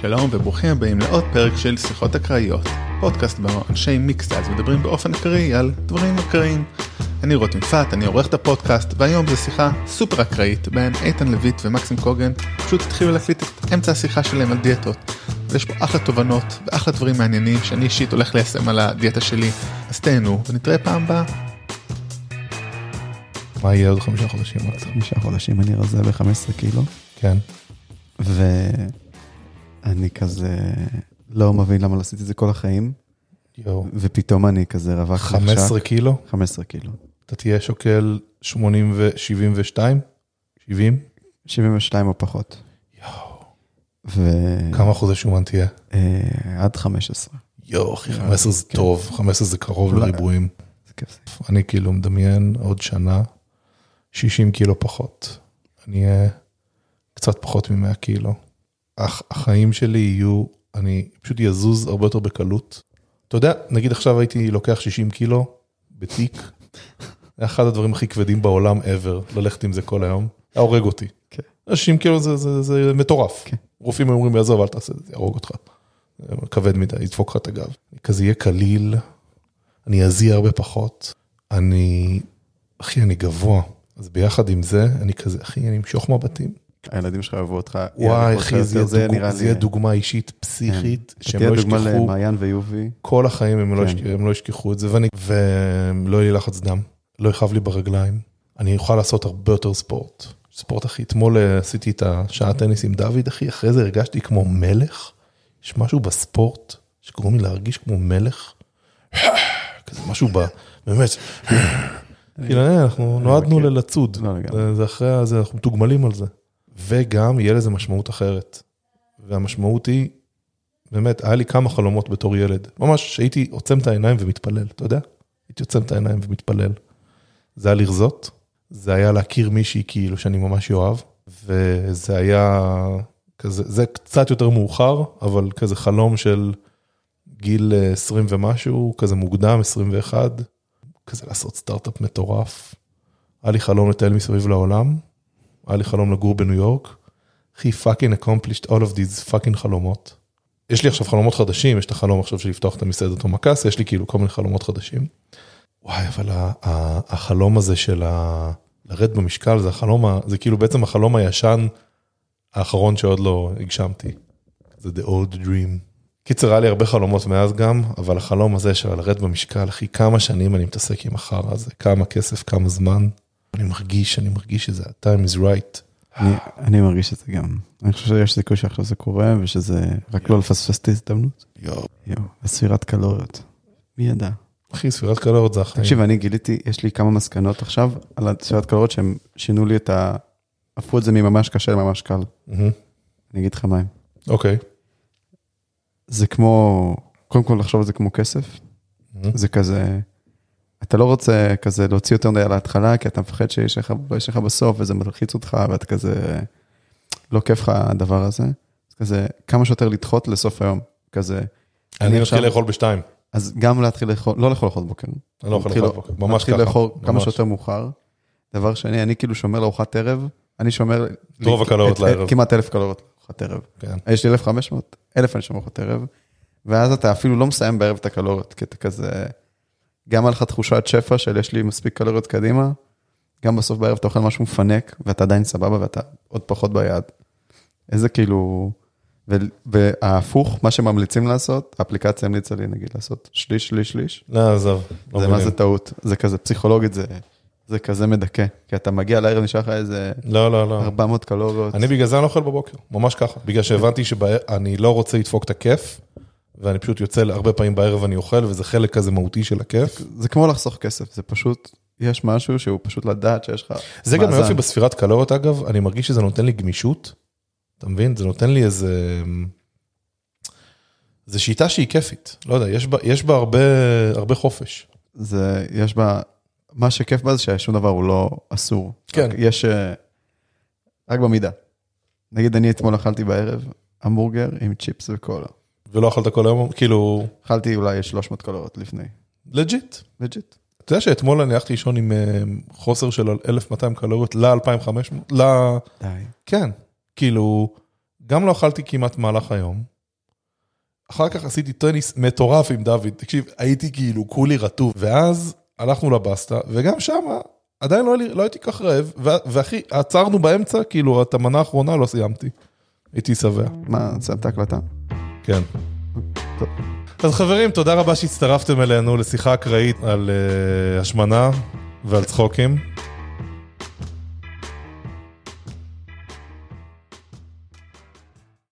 שלום וברוכים הבאים לעוד פרק של שיחות אקראיות, פודקאסט בו אנשי מיקסטייז מדברים באופן אקראי על דברים אקראיים. אני רותם פת, אני עורך את הפודקאסט, והיום זו שיחה סופר אקראית בין איתן לויט ומקסים קוגן, פשוט התחילו להקליט את אמצע השיחה שלהם על דיאטות. ויש פה אחלה תובנות ואחלה דברים מעניינים שאני אישית הולך ליישם על הדיאטה שלי, אז תהנו ונתראה פעם הבאה. מה יהיה עוד חמישה חודשים? חמישה חודשים אני רזה ב-15 קילו, כן. כזה לא מבין למה לא עשיתי את זה כל החיים, יואו. ופתאום אני כזה רווק 15 קילו? 15 קילו. אתה תהיה שוקל 80 ו... 72? 70? 72 או פחות. יואו. ועד כמה אחוזי שומן תהיה? 15. יואו, אחי, 15 זה כן. טוב, 15 זה קרוב לריבועים. זה כיף. אני כאילו מדמיין עוד שנה, 60 קילו פחות. אני אהיה קצת פחות מ-100 קילו. הח- החיים שלי יהיו, אני פשוט אזוז הרבה יותר בקלות. אתה יודע, נגיד עכשיו הייתי לוקח 60 קילו בתיק, זה אחד הדברים הכי כבדים בעולם ever, ללכת עם זה כל היום, היה הורג אותי. כן. 60 קילו זה, זה, זה מטורף. כן. רופאים היו אומרים, עזוב, אל תעשה את זה, יהרוג אותך. זה כבד מדי, ידפוק לך את הגב. כזה יהיה קליל, אני אזיע הרבה פחות, אני, אחי, אני גבוה. אז ביחד עם זה, אני כזה, אחי, אני אמשוך מבטים. הילדים שלך אוהבו אותך. וואי, אחי, זה דוג- זה לי- יהיה דוגמה אישית פסיכית, אתה שהם תהיה לא דוגמה ישכחו, למעיין ויובי. כל החיים הם לא כן. ישכ- הם לא ישכחו את זה, ואני, ולא יהיה לי לחץ דם, לא יכאב לי ברגליים, אני אוכל לעשות הרבה יותר ספורט. ספורט, אחי, אתמול אה, עשיתי את השעה טניס עם דוד, אחי, אחרי זה הרגשתי כמו מלך. יש משהו בספורט שגורם לי להרגיש כמו מלך. כזה משהו ב... באמת. כאילו, אה, אנחנו נועדנו. ללצוד. לא. זה- זה אחרי זה, אנחנו מתוגמלים על זה. וגם יהיה לזה משמעות אחרת. והמשמעות היא, באמת, היה לי כמה חלומות בתור ילד. ממש, שהייתי עוצם את העיניים ומתפלל, אתה יודע? הייתי עוצם את העיניים ומתפלל. זה היה לרזות, זה היה להכיר מישהי כאילו שאני ממש אוהב, וזה היה כזה, זה קצת יותר מאוחר, אבל כזה חלום של גיל אה, 20 ומשהו, כזה מוקדם, 21, כזה לעשות סטארט-אפ מטורף. היה לי חלום לטייל מסביב לעולם, היה לי חלום לגור בניו יורק. אחי, fucking accomplished all of these fucking חלומות. יש לי עכשיו חלומות חדשים, יש את החלום עכשיו של לפתוח את המסעדת אומקסה, יש לי כאילו כל מיני חלומות חדשים. וואי, אבל החלום הזה של ה... לרדת במשקל, זה החלום, ה- זה כאילו בעצם החלום הישן האחרון שעוד לא הגשמתי. זה the old dream. קיצר, היה לי הרבה חלומות מאז גם, אבל החלום הזה של לרדת במשקל, אחי, כמה שנים אני מתעסק עם החרא הזה, כמה כסף, כמה זמן. אני מרגיש, אני מרגיש שזה ה-time is right. אני- אני מרגיש את זה גם. אני חושב שיש סיכוי שעכשיו זה קורה, ושזה רק לא לפספס את ההזדמנות. יואו. יואו, וספירת קלוריות. מי ידע? אחי, ספירת קלוריות זה החיים. תקשיב, אני גיליתי, יש לי כמה מסקנות עכשיו על הספירת קלוריות שהם שינו לי את ה... הפכו את זה מממש קשה לממש קל. אני אגיד לך מה הם. אוקיי. זה כמו, קודם כל לחשוב על זה כמו כסף. זה כזה, אתה לא רוצה כזה להוציא יותר מדי על ההתחלה, כי אתה מפחד שיש לך, יש לך בסוף, וזה מלחיץ אותך, ואתה כזה, לא כיף לך הדבר הזה. אז כזה, כמה שיותר לדחות לסוף היום. כזה, אני עכשיו- מתחיל לאכול בשתיים. אז גם להתחיל לאכול, לא לאכול ארוחת בוקר. אני לא אוכל להתחיל- לאכול בוקר. ממש להתחיל ככה. לאכול כמה. שיותר מאוחר. דבר שני, אני כאילו שומר לארוחת ערב, אני שומר... רוב הקלוריות לערב. כמעט אלף קלוריות לארוחת ערב. כן. יש לי 1,500, 1,000 אני שומר לארוחת ערב, ואז אתה אפילו לא מסיים בערב את הקלוריות, כי אתה כזה... גם היה לך תחושת שפע של יש לי מספיק קלוריות קדימה, גם בסוף בערב אתה אוכל משהו מפנק, ואתה עדיין סבבה ואתה עוד פחות ביד. איזה כאילו... וההפוך, מה שממליצים לעשות, האפליקציה המליצה לי נגיד לעשות שליש, שליש, שליש. לא, עזוב. לא זה מה. זה טעות, זה כזה פסיכולוגית, זה, זה כזה מדכא, כי אתה מגיע לערב נשאר לך איזה לא, לא, לא. 400 קלוריות. אני בגלל זה אני לא אוכל בבוקר, ממש ככה. בגלל שהבנתי שאני לא רוצה לדפוק את הכיף, ואני פשוט יוצא הרבה פעמים בערב אני אוכל, וזה חלק כזה מהותי של הכיף. זה כמו לחסוך כסף, זה פשוט, יש משהו שהוא פשוט לדעת שיש לך זה גם מאזן. היופי בספירת קלוריות אגב, אני מרגיש שזה נותן לי גמישות, אתה מבין? זה נותן לי איזה... זה שיטה שהיא כיפית, לא יודע, יש בה, יש בה הרבה, הרבה חופש. זה, יש בה, מה שכיף בה זה ששום דבר הוא לא אסור. כן. רק יש, אה, רק במידה. נגיד אני אתמול אכלתי בערב המבורגר עם צ'יפס וקולה. ולא אכלת כל היום, כאילו, אכלתי אולי 300 קלוריות לפני. Legit. Legit. אתה יודע שאתמול אני הלכתי לישון עם אה, חוסר של 1200 קלוריות ל-2500, ל... די. כן, כאילו, גם לא אכלתי כמעט במהלך היום. אחר כך עשיתי טניס מטורף עם דוד, תקשיב, הייתי כאילו כולי רטוב, ואז הלכנו לבסטה, וגם שם עדיין לא, לא הייתי כל כך רעב, והכי, עצרנו באמצע, כאילו, את המנה האחרונה לא סיימתי. הייתי שבע. מה, סיימת הקלטה? כן. אז חברים, תודה רבה שהצטרפתם אלינו לשיחה אקראית על uh, השמנה ועל צחוקים.